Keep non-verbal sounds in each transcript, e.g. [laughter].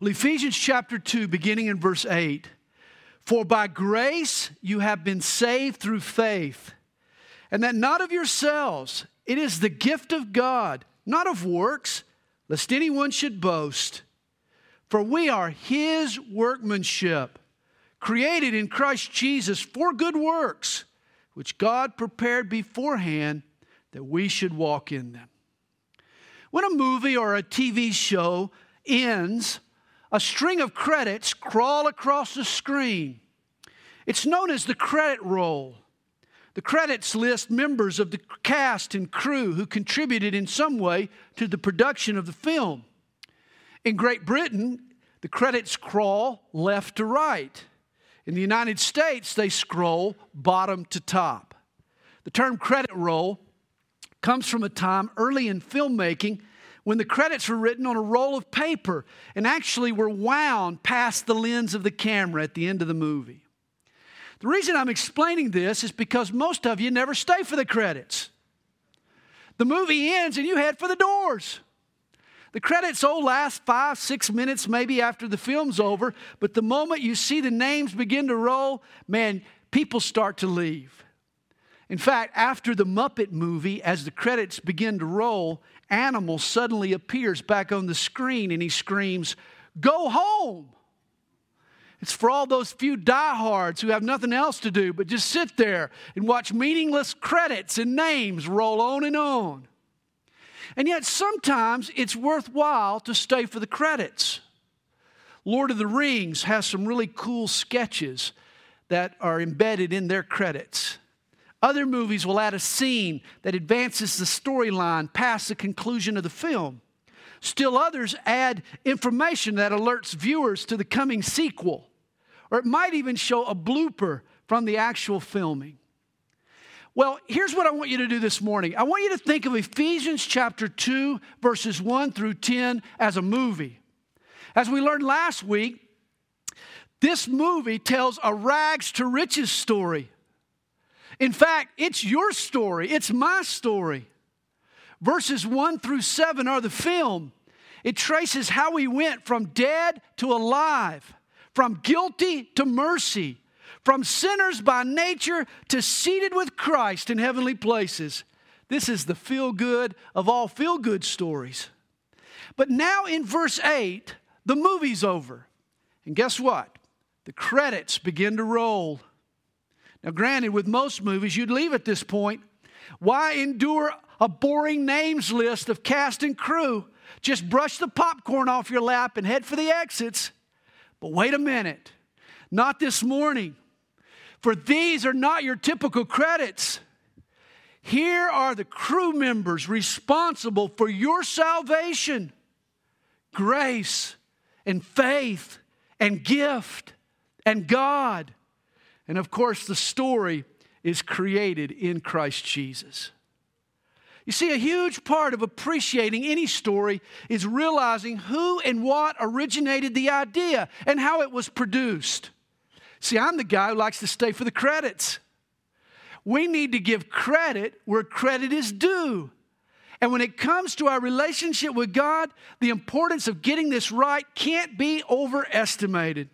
Well, Ephesians chapter 2, beginning in verse 8 For by grace you have been saved through faith, and that not of yourselves, it is the gift of God, not of works, lest anyone should boast. For we are his workmanship, created in Christ Jesus for good works, which God prepared beforehand that we should walk in them. When a movie or a TV show ends, a string of credits crawl across the screen. It's known as the credit roll. The credits list members of the cast and crew who contributed in some way to the production of the film. In Great Britain, the credits crawl left to right. In the United States, they scroll bottom to top. The term credit roll comes from a time early in filmmaking when the credits were written on a roll of paper and actually were wound past the lens of the camera at the end of the movie. The reason I'm explaining this is because most of you never stay for the credits. The movie ends and you head for the doors. The credits all last five, six minutes maybe after the film's over, but the moment you see the names begin to roll, man, people start to leave. In fact, after the Muppet movie, as the credits begin to roll, Animal suddenly appears back on the screen and he screams, Go home! It's for all those few diehards who have nothing else to do but just sit there and watch meaningless credits and names roll on and on. And yet, sometimes it's worthwhile to stay for the credits. Lord of the Rings has some really cool sketches that are embedded in their credits. Other movies will add a scene that advances the storyline past the conclusion of the film. Still others add information that alerts viewers to the coming sequel. Or it might even show a blooper from the actual filming. Well, here's what I want you to do this morning. I want you to think of Ephesians chapter 2, verses 1 through 10 as a movie. As we learned last week, this movie tells a rags to riches story in fact, it's your story, it's my story. Verses 1 through 7 are the film. It traces how we went from dead to alive, from guilty to mercy, from sinners by nature to seated with Christ in heavenly places. This is the feel good of all feel good stories. But now in verse 8, the movie's over. And guess what? The credits begin to roll. Now, granted, with most movies, you'd leave at this point. Why endure a boring names list of cast and crew? Just brush the popcorn off your lap and head for the exits. But wait a minute, not this morning. For these are not your typical credits. Here are the crew members responsible for your salvation grace and faith and gift and God. And of course, the story is created in Christ Jesus. You see, a huge part of appreciating any story is realizing who and what originated the idea and how it was produced. See, I'm the guy who likes to stay for the credits. We need to give credit where credit is due. And when it comes to our relationship with God, the importance of getting this right can't be overestimated.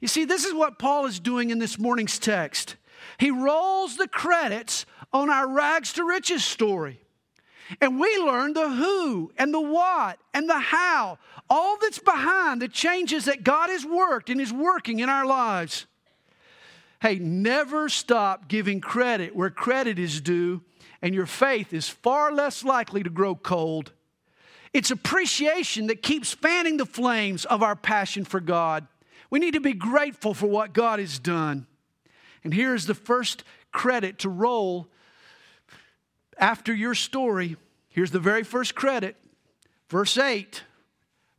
You see, this is what Paul is doing in this morning's text. He rolls the credits on our rags to riches story. And we learn the who and the what and the how, all that's behind the changes that God has worked and is working in our lives. Hey, never stop giving credit where credit is due, and your faith is far less likely to grow cold. It's appreciation that keeps fanning the flames of our passion for God. We need to be grateful for what God has done. And here's the first credit to roll after your story. Here's the very first credit. Verse 8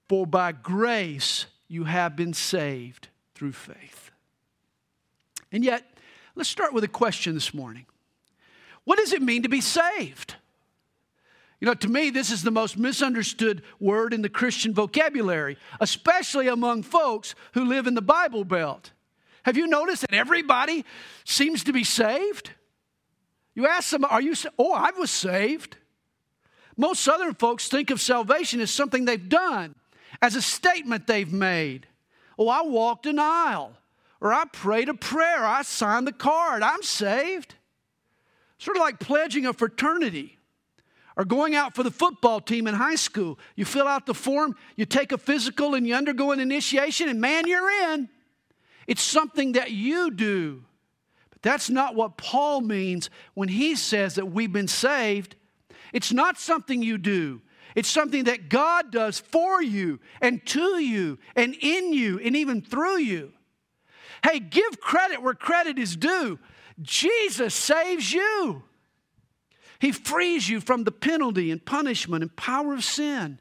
For by grace you have been saved through faith. And yet, let's start with a question this morning What does it mean to be saved? You know, to me, this is the most misunderstood word in the Christian vocabulary, especially among folks who live in the Bible Belt. Have you noticed that everybody seems to be saved? You ask them, Are you, oh, I was saved. Most Southern folks think of salvation as something they've done, as a statement they've made. Oh, I walked an aisle, or I prayed a prayer, or I signed the card, I'm saved. Sort of like pledging a fraternity or going out for the football team in high school. You fill out the form, you take a physical, and you undergo an initiation, and man, you're in. It's something that you do. But that's not what Paul means when he says that we've been saved. It's not something you do. It's something that God does for you and to you and in you and even through you. Hey, give credit where credit is due. Jesus saves you. He frees you from the penalty and punishment and power of sin.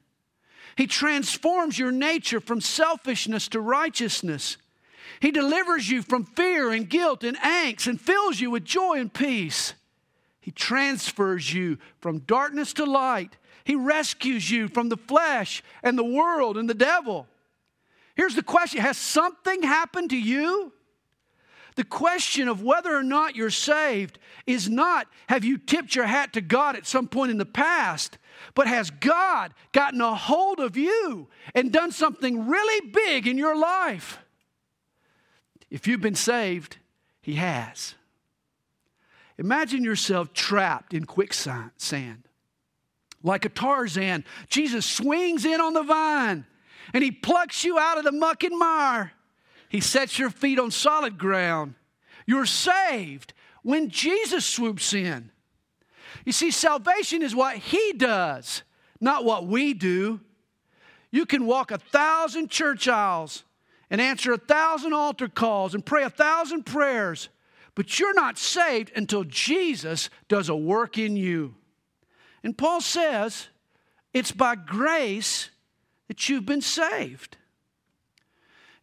He transforms your nature from selfishness to righteousness. He delivers you from fear and guilt and angst and fills you with joy and peace. He transfers you from darkness to light. He rescues you from the flesh and the world and the devil. Here's the question Has something happened to you? The question of whether or not you're saved is not have you tipped your hat to God at some point in the past, but has God gotten a hold of you and done something really big in your life? If you've been saved, He has. Imagine yourself trapped in quicksand. Like a Tarzan, Jesus swings in on the vine and He plucks you out of the muck and mire he sets your feet on solid ground. You're saved when Jesus swoops in. You see, salvation is what He does, not what we do. You can walk a thousand church aisles and answer a thousand altar calls and pray a thousand prayers, but you're not saved until Jesus does a work in you. And Paul says it's by grace that you've been saved.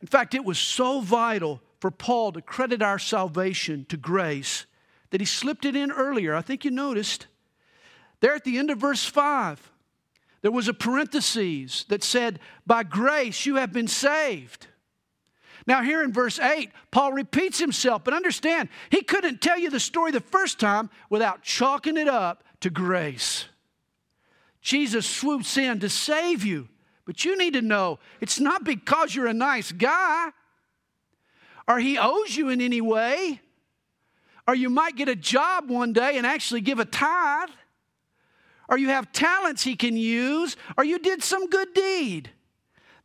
In fact, it was so vital for Paul to credit our salvation to grace that he slipped it in earlier. I think you noticed. There at the end of verse 5, there was a parenthesis that said, By grace you have been saved. Now, here in verse 8, Paul repeats himself, but understand, he couldn't tell you the story the first time without chalking it up to grace. Jesus swoops in to save you. But you need to know it's not because you're a nice guy or he owes you in any way, or you might get a job one day and actually give a tithe, or you have talents he can use, or you did some good deed.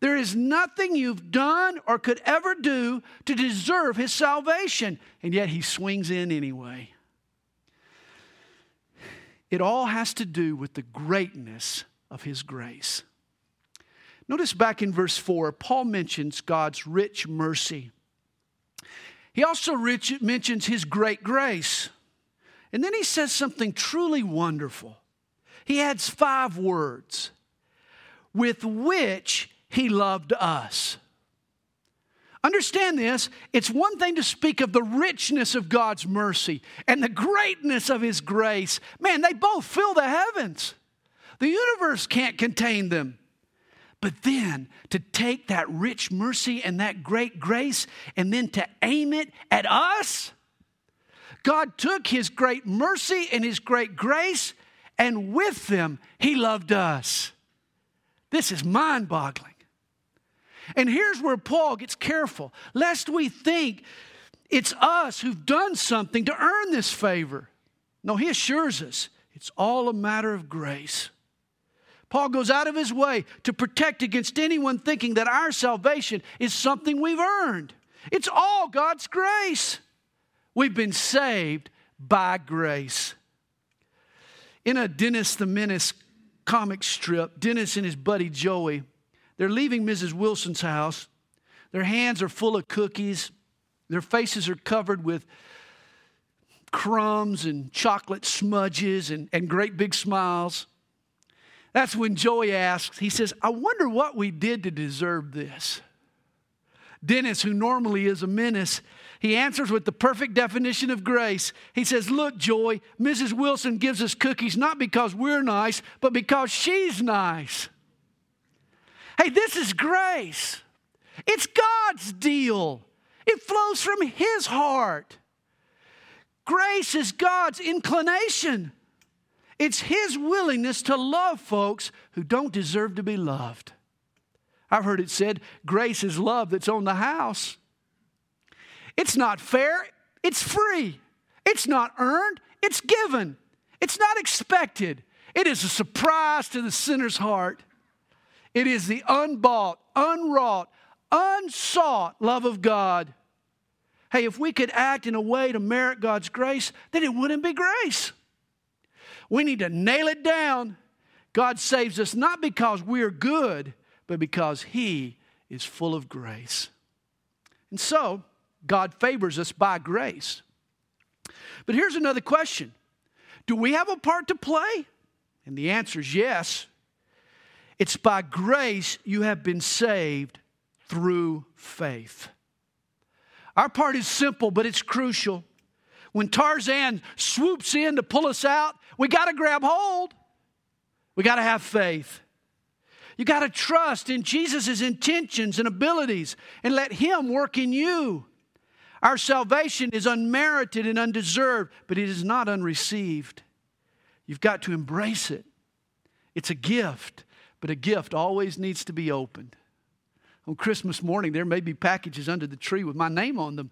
There is nothing you've done or could ever do to deserve his salvation, and yet he swings in anyway. It all has to do with the greatness of his grace. Notice back in verse 4, Paul mentions God's rich mercy. He also rich, mentions his great grace. And then he says something truly wonderful. He adds five words with which he loved us. Understand this it's one thing to speak of the richness of God's mercy and the greatness of his grace. Man, they both fill the heavens, the universe can't contain them. But then to take that rich mercy and that great grace and then to aim it at us, God took His great mercy and His great grace, and with them, He loved us. This is mind boggling. And here's where Paul gets careful lest we think it's us who've done something to earn this favor. No, he assures us it's all a matter of grace. Paul goes out of his way to protect against anyone thinking that our salvation is something we've earned. It's all God's grace. We've been saved by grace. In a Dennis the Menace comic strip, Dennis and his buddy Joey, they're leaving Mrs. Wilson's house. Their hands are full of cookies. Their faces are covered with crumbs and chocolate smudges and, and great big smiles. That's when Joey asks, he says, I wonder what we did to deserve this. Dennis, who normally is a menace, he answers with the perfect definition of grace. He says, Look, Joy, Mrs. Wilson gives us cookies not because we're nice, but because she's nice. Hey, this is grace. It's God's deal, it flows from His heart. Grace is God's inclination. It's His willingness to love folks who don't deserve to be loved. I've heard it said, grace is love that's on the house. It's not fair, it's free. It's not earned, it's given. It's not expected. It is a surprise to the sinner's heart. It is the unbought, unwrought, unsought love of God. Hey, if we could act in a way to merit God's grace, then it wouldn't be grace. We need to nail it down. God saves us not because we're good, but because He is full of grace. And so, God favors us by grace. But here's another question Do we have a part to play? And the answer is yes. It's by grace you have been saved through faith. Our part is simple, but it's crucial. When Tarzan swoops in to pull us out, we got to grab hold. We got to have faith. You got to trust in Jesus' intentions and abilities and let Him work in you. Our salvation is unmerited and undeserved, but it is not unreceived. You've got to embrace it. It's a gift, but a gift always needs to be opened. On Christmas morning, there may be packages under the tree with my name on them,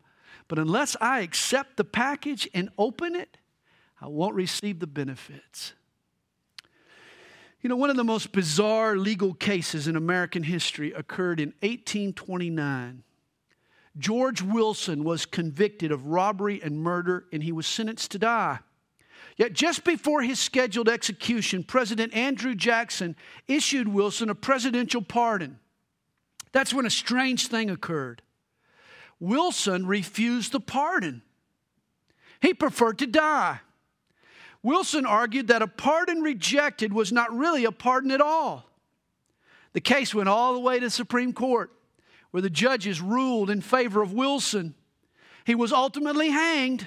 but unless I accept the package and open it, I won't receive the benefits. You know, one of the most bizarre legal cases in American history occurred in 1829. George Wilson was convicted of robbery and murder, and he was sentenced to die. Yet, just before his scheduled execution, President Andrew Jackson issued Wilson a presidential pardon. That's when a strange thing occurred. Wilson refused the pardon, he preferred to die. Wilson argued that a pardon rejected was not really a pardon at all. The case went all the way to the Supreme Court, where the judges ruled in favor of Wilson. He was ultimately hanged.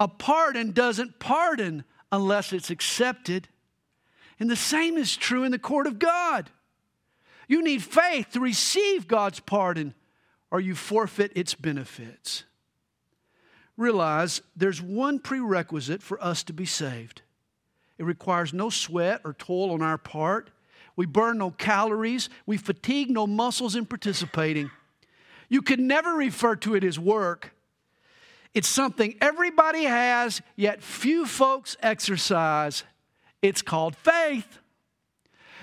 A pardon doesn't pardon unless it's accepted. And the same is true in the court of God. You need faith to receive God's pardon, or you forfeit its benefits realize there's one prerequisite for us to be saved. It requires no sweat or toil on our part. We burn no calories. We fatigue no muscles in participating. You can never refer to it as work. It's something everybody has, yet few folks exercise. It's called faith.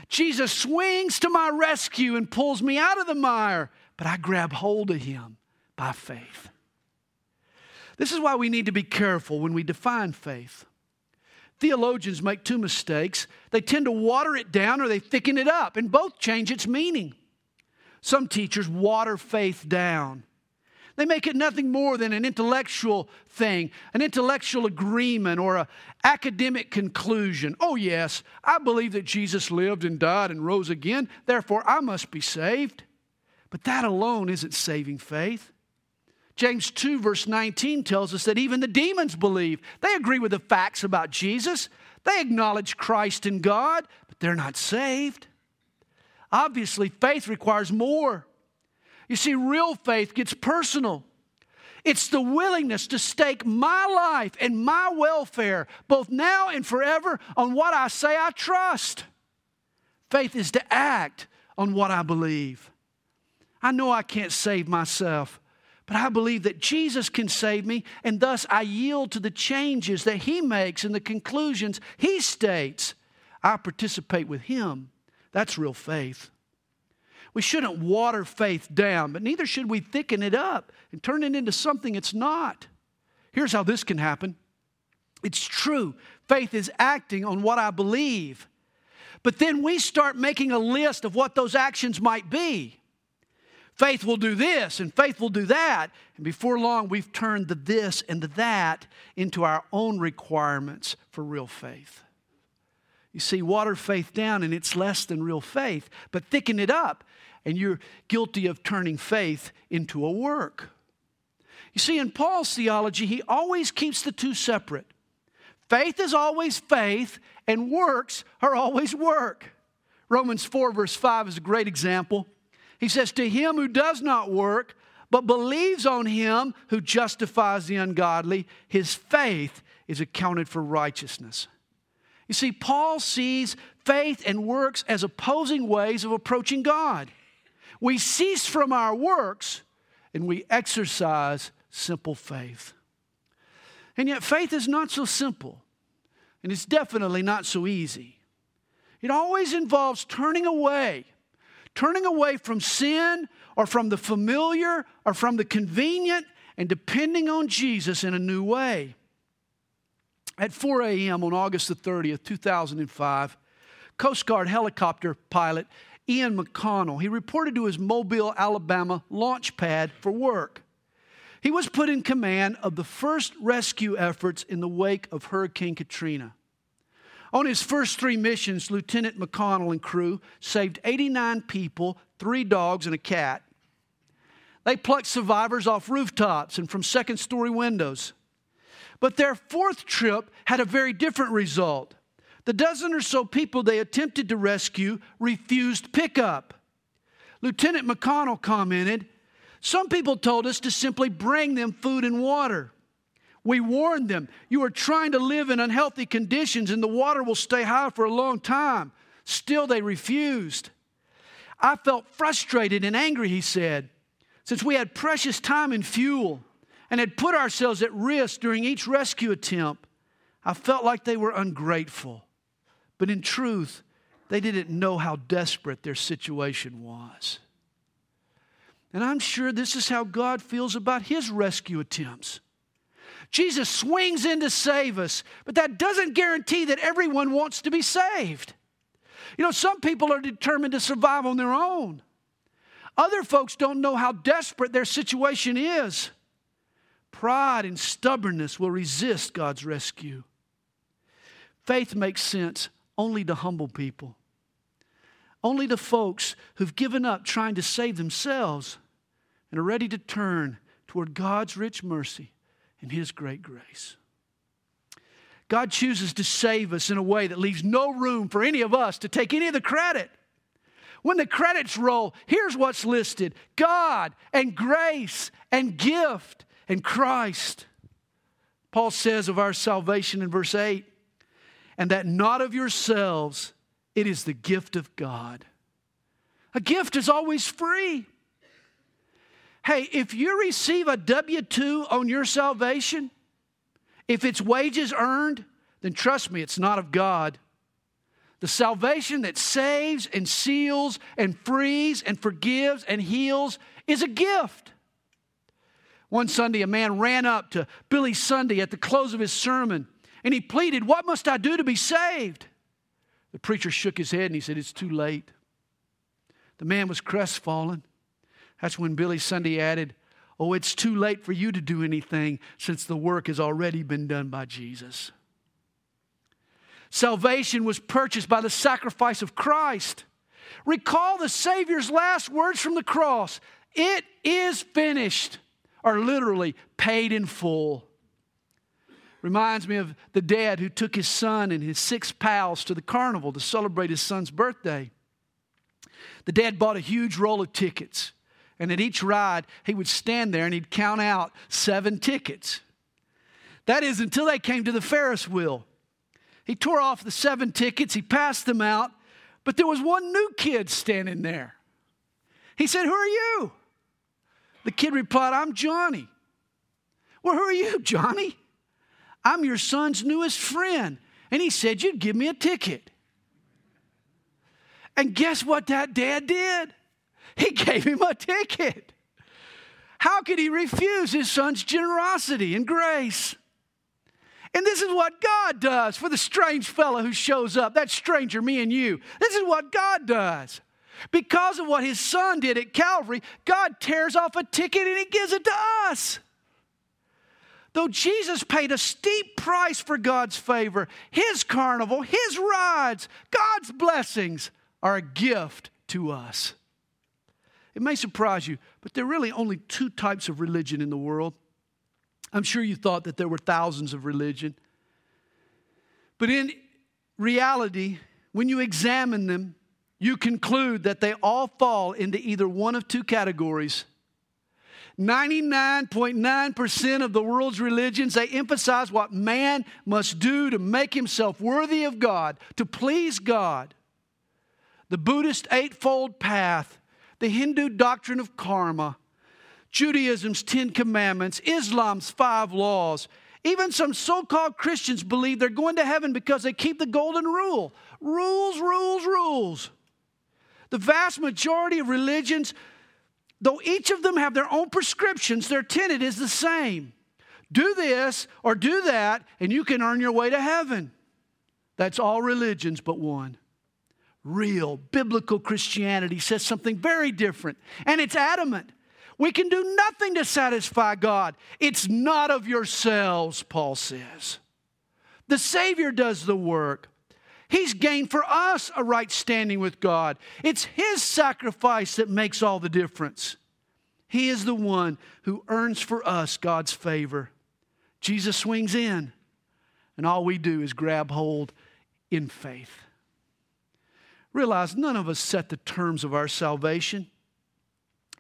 Jesus swings to my rescue and pulls me out of the mire, but I grab hold of him by faith. This is why we need to be careful when we define faith. Theologians make two mistakes. They tend to water it down or they thicken it up, and both change its meaning. Some teachers water faith down. They make it nothing more than an intellectual thing, an intellectual agreement or an academic conclusion. Oh, yes, I believe that Jesus lived and died and rose again, therefore I must be saved. But that alone isn't saving faith. James 2, verse 19 tells us that even the demons believe. They agree with the facts about Jesus, they acknowledge Christ and God, but they're not saved. Obviously, faith requires more. You see, real faith gets personal. It's the willingness to stake my life and my welfare, both now and forever, on what I say I trust. Faith is to act on what I believe. I know I can't save myself. But I believe that Jesus can save me, and thus I yield to the changes that He makes and the conclusions He states. I participate with Him. That's real faith. We shouldn't water faith down, but neither should we thicken it up and turn it into something it's not. Here's how this can happen it's true, faith is acting on what I believe. But then we start making a list of what those actions might be. Faith will do this and faith will do that. And before long, we've turned the this and the that into our own requirements for real faith. You see, water faith down and it's less than real faith, but thicken it up and you're guilty of turning faith into a work. You see, in Paul's theology, he always keeps the two separate. Faith is always faith, and works are always work. Romans 4, verse 5 is a great example. He says, To him who does not work, but believes on him who justifies the ungodly, his faith is accounted for righteousness. You see, Paul sees faith and works as opposing ways of approaching God. we cease from our works and we exercise simple faith. And yet, faith is not so simple, and it's definitely not so easy. It always involves turning away, turning away from sin or from the familiar or from the convenient and depending on Jesus in a new way. At 4 a.m. on August the 30th, 2005, Coast Guard helicopter pilot Ian McConnell, he reported to his Mobile, Alabama launch pad for work. He was put in command of the first rescue efforts in the wake of Hurricane Katrina. On his first three missions, Lieutenant McConnell and crew saved 89 people, three dogs, and a cat. They plucked survivors off rooftops and from second story windows. But their fourth trip had a very different result. The dozen or so people they attempted to rescue refused pickup. Lieutenant McConnell commented Some people told us to simply bring them food and water. We warned them, You are trying to live in unhealthy conditions and the water will stay high for a long time. Still, they refused. I felt frustrated and angry, he said, since we had precious time and fuel and had put ourselves at risk during each rescue attempt. I felt like they were ungrateful. But in truth, they didn't know how desperate their situation was. And I'm sure this is how God feels about his rescue attempts. Jesus swings in to save us, but that doesn't guarantee that everyone wants to be saved. You know, some people are determined to survive on their own. Other folks don't know how desperate their situation is. Pride and stubbornness will resist God's rescue. Faith makes sense only to humble people, only to folks who've given up trying to save themselves and are ready to turn toward God's rich mercy and His great grace. God chooses to save us in a way that leaves no room for any of us to take any of the credit. When the credits roll, here's what's listed God and grace and gift and Christ. Paul says of our salvation in verse 8 and that not of yourselves, it is the gift of God. A gift is always free. Hey, if you receive a W 2 on your salvation, if it's wages earned, then trust me, it's not of God. The salvation that saves and seals and frees and forgives and heals is a gift. One Sunday, a man ran up to Billy Sunday at the close of his sermon and he pleaded, What must I do to be saved? The preacher shook his head and he said, It's too late. The man was crestfallen. That's when Billy Sunday added, Oh, it's too late for you to do anything since the work has already been done by Jesus. Salvation was purchased by the sacrifice of Christ. Recall the Savior's last words from the cross It is finished, or literally paid in full. Reminds me of the dad who took his son and his six pals to the carnival to celebrate his son's birthday. The dad bought a huge roll of tickets, and at each ride, he would stand there and he'd count out seven tickets. That is until they came to the Ferris wheel. He tore off the seven tickets, he passed them out, but there was one new kid standing there. He said, Who are you? The kid replied, I'm Johnny. Well, who are you, Johnny? I'm your son's newest friend. And he said, You'd give me a ticket. And guess what that dad did? He gave him a ticket. How could he refuse his son's generosity and grace? And this is what God does for the strange fellow who shows up, that stranger, me and you. This is what God does. Because of what his son did at Calvary, God tears off a ticket and he gives it to us. Though Jesus paid a steep price for God's favor, his carnival, his rides, God's blessings are a gift to us. It may surprise you, but there are really only two types of religion in the world. I'm sure you thought that there were thousands of religion. But in reality, when you examine them, you conclude that they all fall into either one of two categories 99.9% of the world's religions, they emphasize what man must do to make himself worthy of God, to please God. The Buddhist Eightfold Path, the Hindu doctrine of karma, Judaism's Ten Commandments, Islam's five laws. Even some so called Christians believe they're going to heaven because they keep the golden rule rules, rules, rules. The vast majority of religions, though each of them have their own prescriptions, their tenet is the same do this or do that, and you can earn your way to heaven. That's all religions but one. Real biblical Christianity says something very different, and it's adamant. We can do nothing to satisfy God. It's not of yourselves, Paul says. The Savior does the work. He's gained for us a right standing with God. It's His sacrifice that makes all the difference. He is the one who earns for us God's favor. Jesus swings in, and all we do is grab hold in faith. Realize none of us set the terms of our salvation.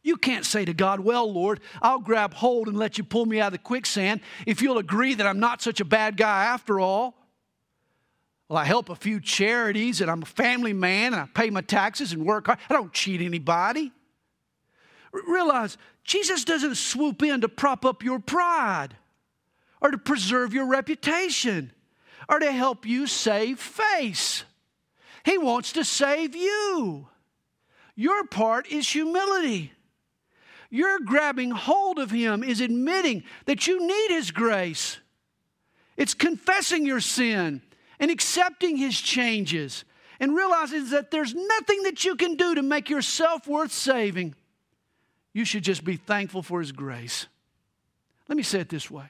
You can't say to God, Well, Lord, I'll grab hold and let you pull me out of the quicksand if you'll agree that I'm not such a bad guy after all. Well, I help a few charities and I'm a family man and I pay my taxes and work hard. I don't cheat anybody. R- realize Jesus doesn't swoop in to prop up your pride or to preserve your reputation or to help you save face. He wants to save you. Your part is humility. Your grabbing hold of Him is admitting that you need His grace. It's confessing your sin and accepting His changes and realizing that there's nothing that you can do to make yourself worth saving. You should just be thankful for His grace. Let me say it this way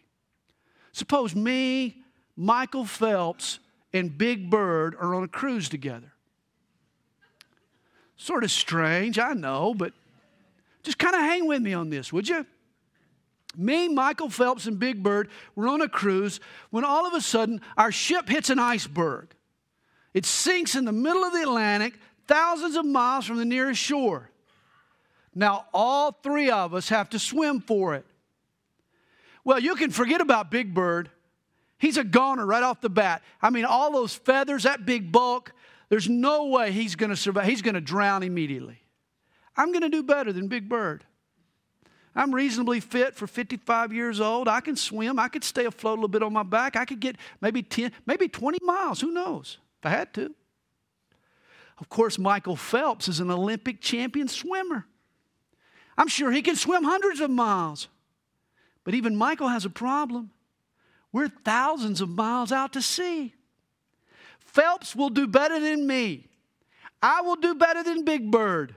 Suppose me, Michael Phelps, and Big Bird are on a cruise together. Sort of strange, I know, but just kind of hang with me on this, would you? Me, Michael Phelps, and Big Bird were on a cruise when all of a sudden our ship hits an iceberg. It sinks in the middle of the Atlantic, thousands of miles from the nearest shore. Now, all three of us have to swim for it. Well, you can forget about Big Bird. He's a goner right off the bat. I mean, all those feathers, that big bulk, there's no way he's going to survive. He's going to drown immediately. I'm going to do better than Big Bird. I'm reasonably fit for 55 years old. I can swim. I could stay afloat a little bit on my back. I could get maybe 10, maybe 20 miles. Who knows? If I had to. Of course, Michael Phelps is an Olympic champion swimmer. I'm sure he can swim hundreds of miles. But even Michael has a problem. We're thousands of miles out to sea. Phelps will do better than me. I will do better than Big Bird.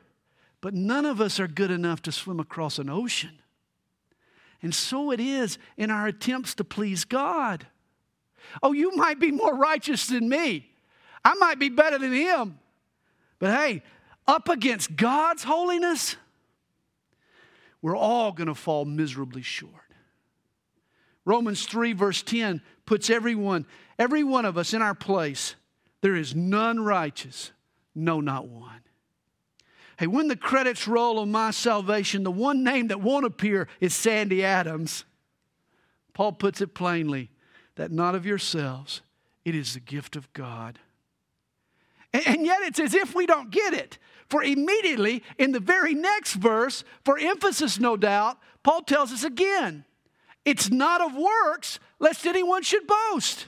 But none of us are good enough to swim across an ocean. And so it is in our attempts to please God. Oh, you might be more righteous than me. I might be better than him. But hey, up against God's holiness, we're all going to fall miserably short. Romans 3, verse 10 puts everyone, every one of us in our place. There is none righteous, no, not one. Hey, when the credits roll on my salvation, the one name that won't appear is Sandy Adams. Paul puts it plainly that not of yourselves, it is the gift of God. And, yet it's as if we don't get it. For immediately in the very next verse, for emphasis, no doubt, Paul tells us again it's not of works, lest anyone should boast.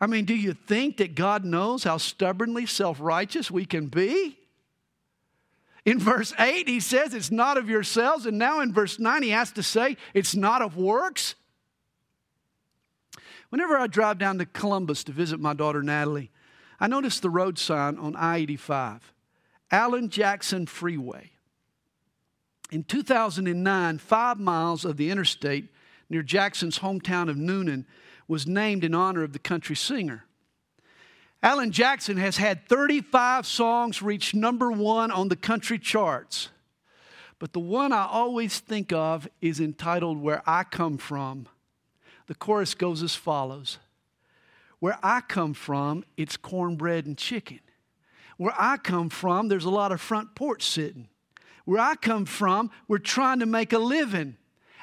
I mean, do you think that God knows how stubbornly self righteous we can be? In verse 8, he says it's not of yourselves. And now in verse 9, he has to say it's not of works. Whenever I drive down to Columbus to visit my daughter Natalie, I notice the road sign on I 85 Alan Jackson Freeway. In 2009, five miles of the interstate near Jackson's hometown of Newnan was named in honor of the country singer. Alan Jackson has had 35 songs reach number one on the country charts. But the one I always think of is entitled Where I Come From. The chorus goes as follows Where I come from, it's cornbread and chicken. Where I come from, there's a lot of front porch sitting. Where I come from, we're trying to make a living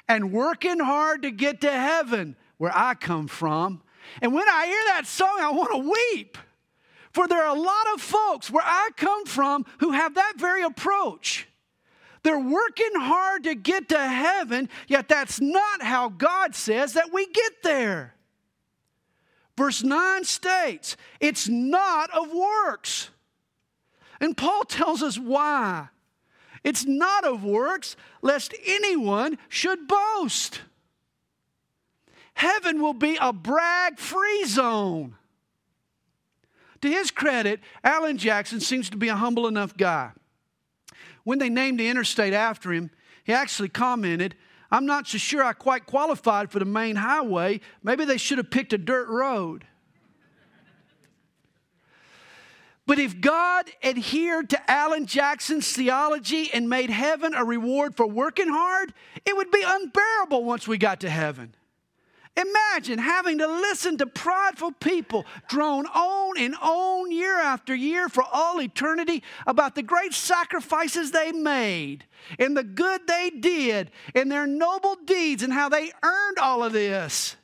and working hard to get to heaven, where I come from. And when I hear that song, I want to weep. For there are a lot of folks where I come from who have that very approach. They're working hard to get to heaven, yet that's not how God says that we get there. Verse 9 states, it's not of works. And Paul tells us why. It's not of works, lest anyone should boast. Heaven will be a brag free zone. To his credit, Alan Jackson seems to be a humble enough guy. When they named the interstate after him, he actually commented, I'm not so sure I quite qualified for the main highway. Maybe they should have picked a dirt road. But if God adhered to Alan Jackson's theology and made heaven a reward for working hard, it would be unbearable once we got to heaven. Imagine having to listen to prideful people drone on and on year after year for all eternity about the great sacrifices they made and the good they did and their noble deeds and how they earned all of this.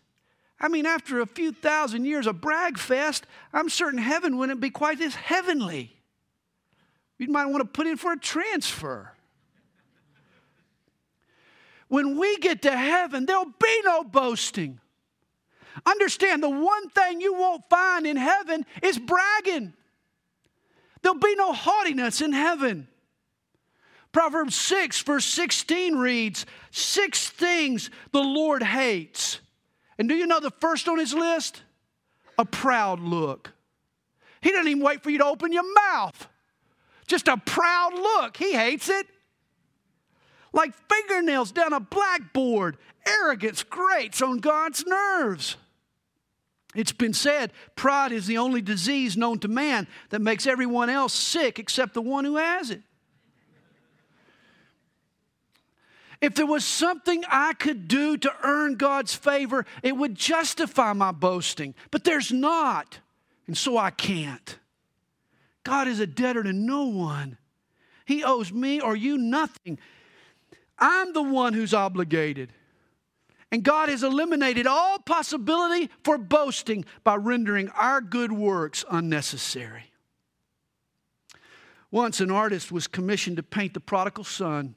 I mean, after a few thousand years of brag fest, I'm certain heaven wouldn't be quite as heavenly. You might want to put in for a transfer. When we get to heaven, there'll be no boasting. Understand the one thing you won't find in heaven is bragging. There'll be no haughtiness in heaven. Proverbs 6, verse 16 reads, Six things the Lord hates. And do you know the first on his list? A proud look. He doesn't even wait for you to open your mouth. Just a proud look. He hates it like fingernails down a blackboard. Arrogance grates on God's nerves. It's been said pride is the only disease known to man that makes everyone else sick except the one who has it. If there was something I could do to earn God's favor, it would justify my boasting. But there's not, and so I can't. God is a debtor to no one. He owes me or you nothing. I'm the one who's obligated. And God has eliminated all possibility for boasting by rendering our good works unnecessary. Once an artist was commissioned to paint the prodigal son.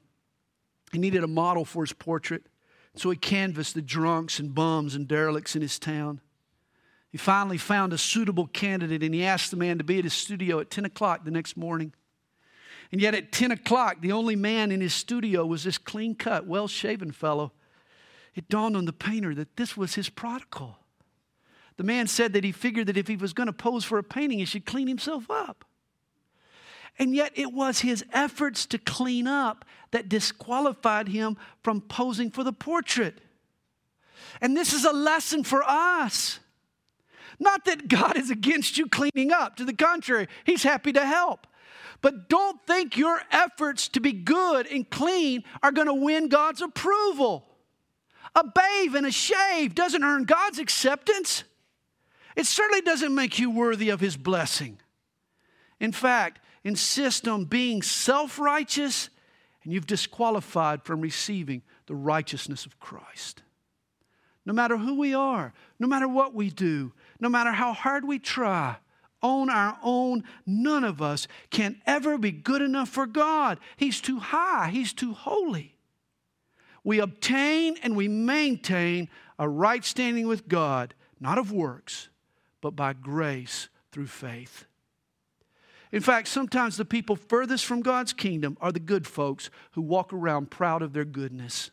He needed a model for his portrait, so he canvassed the drunks and bums and derelicts in his town. He finally found a suitable candidate and he asked the man to be at his studio at 10 o'clock the next morning. And yet at 10 o'clock, the only man in his studio was this clean cut, well shaven fellow. It dawned on the painter that this was his prodigal. The man said that he figured that if he was going to pose for a painting, he should clean himself up. And yet, it was his efforts to clean up that disqualified him from posing for the portrait. And this is a lesson for us. Not that God is against you cleaning up, to the contrary, He's happy to help. But don't think your efforts to be good and clean are going to win God's approval. A bathe and a shave doesn't earn God's acceptance. It certainly doesn't make you worthy of His blessing. In fact, insist on being self righteous, and you've disqualified from receiving the righteousness of Christ. No matter who we are, no matter what we do, no matter how hard we try, on our own, none of us can ever be good enough for God. He's too high, He's too holy. We obtain and we maintain a right standing with God, not of works, but by grace through faith. In fact, sometimes the people furthest from God's kingdom are the good folks who walk around proud of their goodness.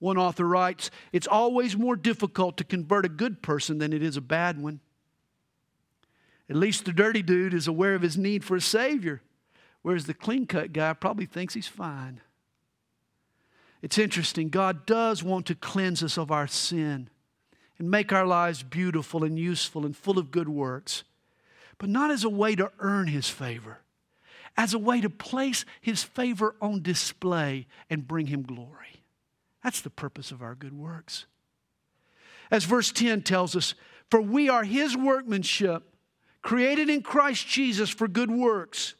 One author writes, It's always more difficult to convert a good person than it is a bad one. At least the dirty dude is aware of his need for a Savior, whereas the clean cut guy probably thinks he's fine. It's interesting. God does want to cleanse us of our sin and make our lives beautiful and useful and full of good works, but not as a way to earn His favor, as a way to place His favor on display and bring Him glory. That's the purpose of our good works. As verse 10 tells us, for we are His workmanship created in Christ Jesus for good works,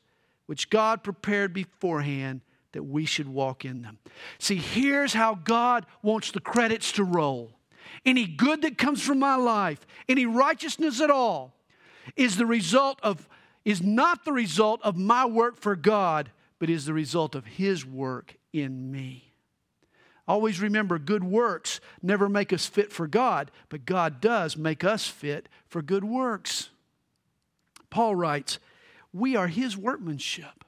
which God prepared beforehand that we should walk in them. See, here's how God wants the credits to roll. Any good that comes from my life, any righteousness at all, is the result of is not the result of my work for God, but is the result of His work in me. Always remember, good works never make us fit for God, but God does make us fit for good works. Paul writes, We are His workmanship.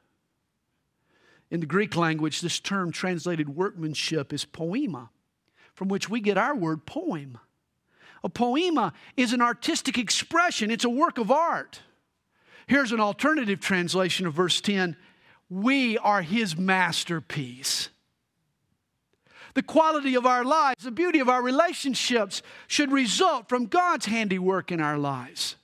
In the Greek language, this term translated workmanship is poema, from which we get our word poem. A poiema is an artistic expression, it's a work of art. Here's an alternative translation of verse 10 We are His masterpiece. The quality of our lives, the beauty of our relationships should result from God's handiwork in our lives.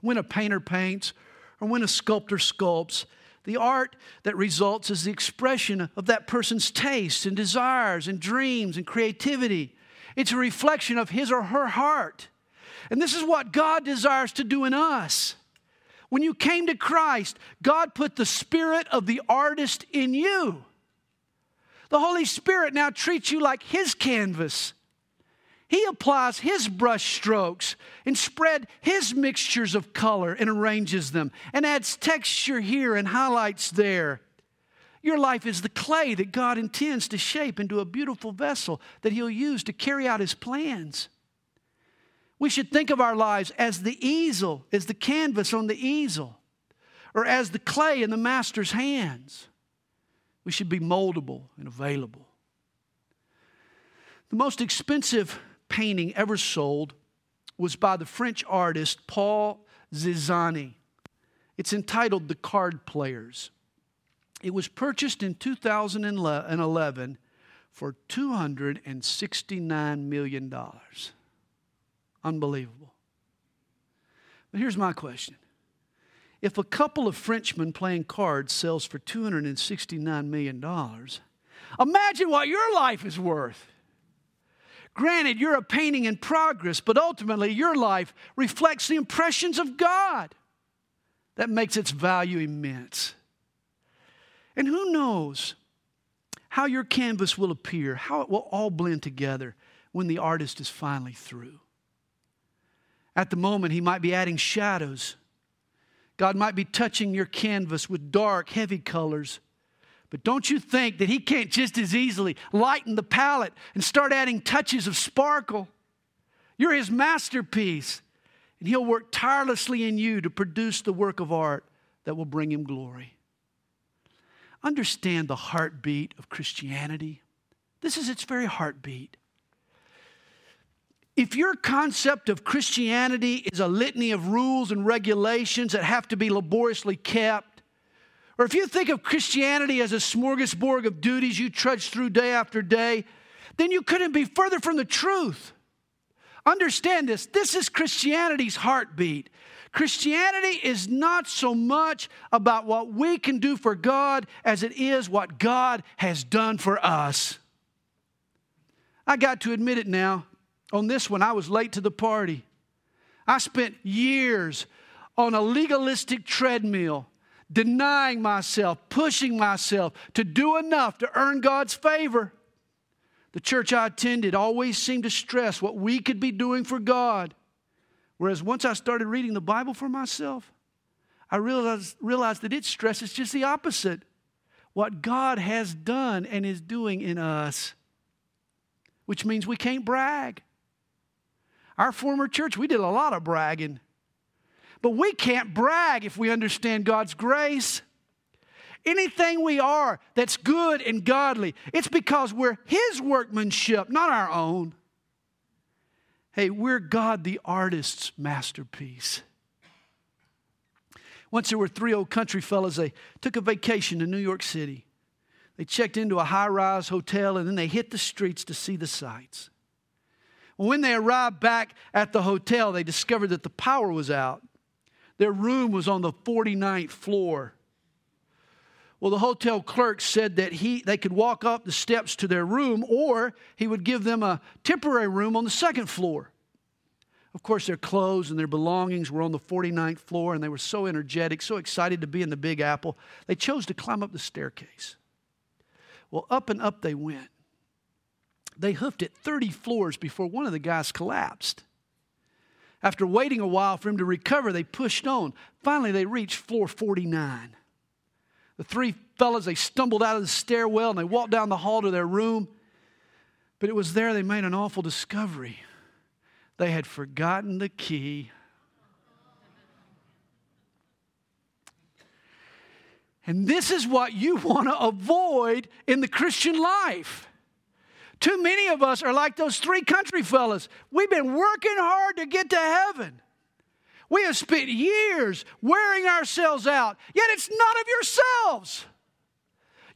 When a painter paints or when a sculptor sculpts, the art that results is the expression of that person's tastes and desires and dreams and creativity. It's a reflection of his or her heart. And this is what God desires to do in us. When you came to Christ, God put the spirit of the artist in you. The Holy Spirit now treats you like His canvas. He applies His brush strokes and spread His mixtures of color and arranges them and adds texture here and highlights there. Your life is the clay that God intends to shape into a beautiful vessel that He'll use to carry out His plans. We should think of our lives as the easel, as the canvas on the easel, or as the clay in the master's hands. We should be moldable and available. The most expensive painting ever sold was by the French artist Paul Cézanne. It's entitled The Card Players. It was purchased in 2011 for $269 million. Unbelievable. But here's my question if a couple of Frenchmen playing cards sells for $269 million, imagine what your life is worth. Granted, you're a painting in progress, but ultimately your life reflects the impressions of God. That makes its value immense. And who knows how your canvas will appear, how it will all blend together when the artist is finally through. At the moment, he might be adding shadows God might be touching your canvas with dark, heavy colors. But don't you think that He can't just as easily lighten the palette and start adding touches of sparkle? You're His masterpiece, and He'll work tirelessly in you to produce the work of art that will bring Him glory. Understand the heartbeat of Christianity. This is its very heartbeat. If your concept of Christianity is a litany of rules and regulations that have to be laboriously kept, or if you think of Christianity as a smorgasbord of duties you trudge through day after day, then you couldn't be further from the truth. Understand this this is Christianity's heartbeat. Christianity is not so much about what we can do for God as it is what God has done for us. I got to admit it now. On this one, I was late to the party. I spent years on a legalistic treadmill, denying myself, pushing myself to do enough to earn God's favor. The church I attended always seemed to stress what we could be doing for God. Whereas once I started reading the Bible for myself, I realized, realized that it stresses just the opposite what God has done and is doing in us, which means we can't brag. Our former church, we did a lot of bragging. But we can't brag if we understand God's grace. Anything we are that's good and godly, it's because we're His workmanship, not our own. Hey, we're God the artist's masterpiece. Once there were three old country fellows, they took a vacation to New York City. They checked into a high rise hotel and then they hit the streets to see the sights. When they arrived back at the hotel, they discovered that the power was out. Their room was on the 49th floor. Well, the hotel clerk said that he, they could walk up the steps to their room, or he would give them a temporary room on the second floor. Of course, their clothes and their belongings were on the 49th floor, and they were so energetic, so excited to be in the Big Apple, they chose to climb up the staircase. Well, up and up they went. They hoofed it 30 floors before one of the guys collapsed. After waiting a while for him to recover, they pushed on. Finally, they reached floor 49. The three fellas, they stumbled out of the stairwell and they walked down the hall to their room. But it was there they made an awful discovery. They had forgotten the key. And this is what you [laughs] want to avoid in the Christian life. Too many of us are like those three country fellas. We've been working hard to get to heaven. We have spent years wearing ourselves out, yet it's none of yourselves.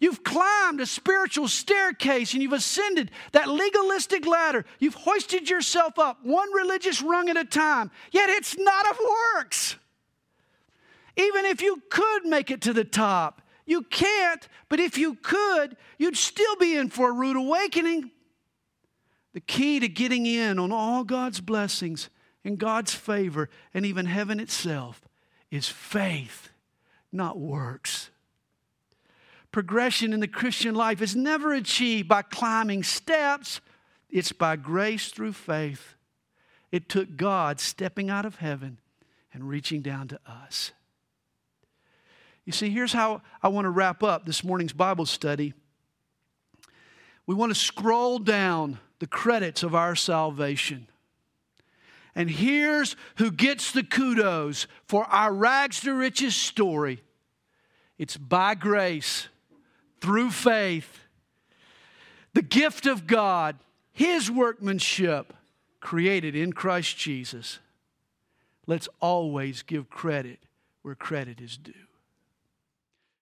You've climbed a spiritual staircase and you've ascended that legalistic ladder. You've hoisted yourself up one religious rung at a time, yet it's not of works. Even if you could make it to the top, you can't, but if you could, you'd still be in for a rude awakening. The key to getting in on all God's blessings and God's favor and even heaven itself is faith, not works. Progression in the Christian life is never achieved by climbing steps, it's by grace through faith. It took God stepping out of heaven and reaching down to us. You see, here's how I want to wrap up this morning's Bible study. We want to scroll down the credits of our salvation. And here's who gets the kudos for our rags to riches story it's by grace through faith, the gift of God, His workmanship created in Christ Jesus. Let's always give credit where credit is due.